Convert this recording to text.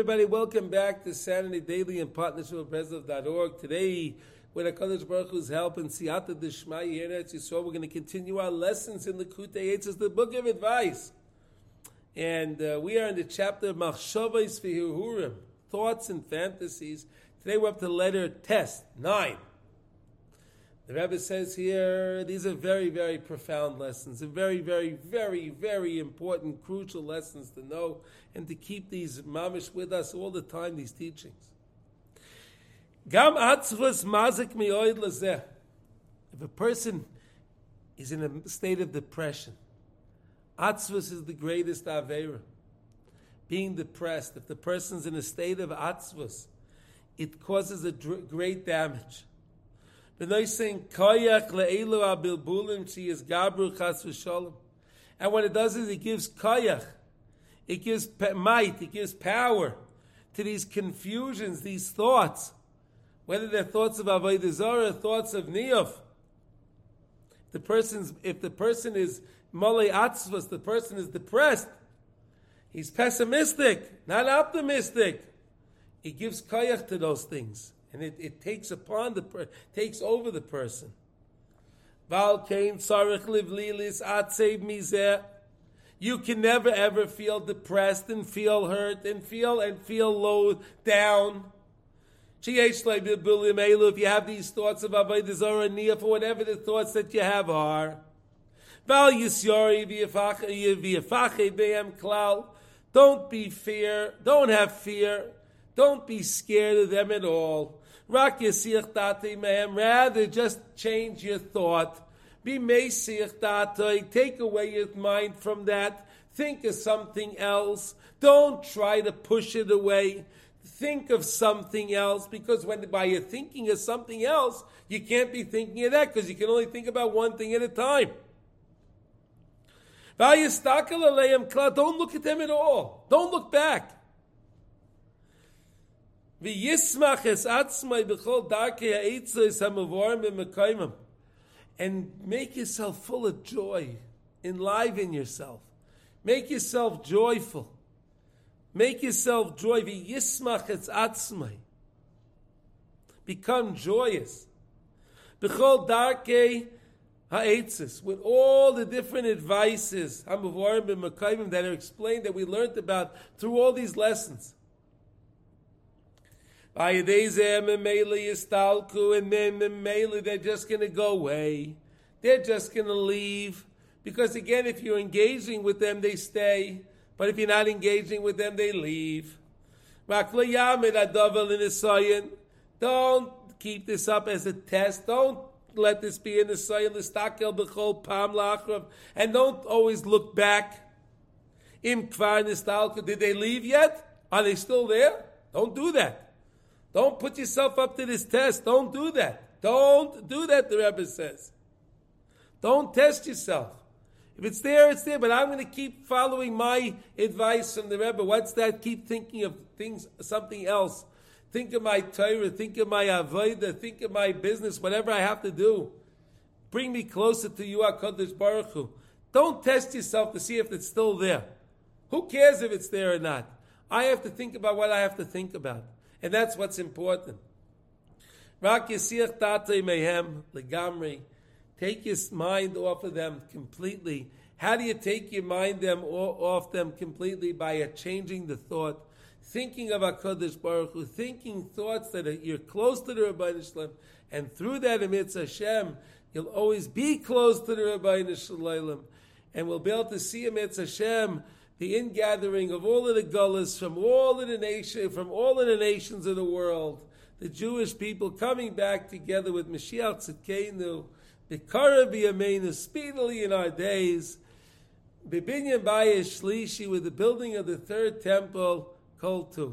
Everybody, welcome back to Sanity Daily in partnership with Breslov.org. Today, with HaKadosh Baruch Hu's help and Siyata Dishmai Yeretz Yisrael, we're going to continue our lessons in Likutey Eitzos the book of advice. And uh, we are in the chapter of Machshavais V'Hirurim, thoughts and fantasies. Today we're up to letter tes, nine. The Rebbe says here, these are very, very profound lessons, and very, very, very, very important, crucial lessons to know and to keep these mamish with us all the time, these teachings. Gam mazik. If a person is in a state of depression, atzvus is the greatest avera. Being depressed, if the person's in a state of atzvus, it causes a dr- great damage. Saying koyach le'elu abilbulim she is gabru chas v'sholem. And what it does is it gives koyach, it gives might, it gives power to these confusions, these thoughts, whether they're thoughts of avodah zarah, thoughts of niyov. The person's, if the person is malay atzvus, the person is depressed. He's pessimistic, not optimistic. He gives koyach to those things and it, it takes upon the per, takes over the person. You can never ever feel depressed and feel hurt and feel and feel low down. If you have these thoughts of avodah zarah nia for whatever the thoughts that you have are. Don't be fear. Don't have fear. Don't be scared of them at all. Rak yasich datei mehem. Rather, just change your thought. Be meisich datei. Take away your mind from that. Think of something else. Don't try to push it away. Think of something else because when by your thinking of something else, you can't be thinking of that because you can only think about one thing at a time. Don't look at them at all. Don't look back. V'yismach es atzmai b'chol darkei ha'etzos. And make yourself full of joy. Enliven yourself. Make yourself joyful. Make yourself joy. V'yismach es atzmai. Become joyous. B'chol darkei ha'etzos. With all the different advices, ha'mavorim b'mekayimim, that are explained, that we learned about through all these lessons. And then the they're just going to go away. They're just going to leave. Because again, if you're engaging with them, they stay. But if you're not engaging with them, they leave. Don't keep this up as a test. Don't let this be in the soil. And don't always look back. Did they leave yet? Are they still there? Don't do that. Don't put yourself up to this test. Don't do that. Don't do that, the Rebbe says. Don't test yourself. If it's there, it's there, but I'm going to keep following my advice from the Rebbe. What's that? Keep thinking of things, something else. Think of my Torah, think of my Avodah, think of my business, whatever I have to do. Bring me closer to you, HaKadosh Baruch Hu. Don't test yourself to see if it's still there. Who cares if it's there or not? I have to think about what I have to think about. And that's what's important. Rak yisich tatei mehem legamri. Take your mind off of them completely. How do you take your mind them off them completely? By changing the thought, thinking of Hakadosh Baruch Hu, thinking thoughts that you're close to the Rabbi Shalom, and through that amidst Hashem, you'll always be close to the Rabbi Shalom, and we'll be able to see amidst Hashem the ingathering of all of the gullahs from all of the nation, from all of the nations of the world, the Jewish people coming back together with Mashiach Tzidkenu, Bikara B'Yameinu, speedily in our days, Bibinyan Bayesh Shlishi, with the building of the third temple, Kol Tuv.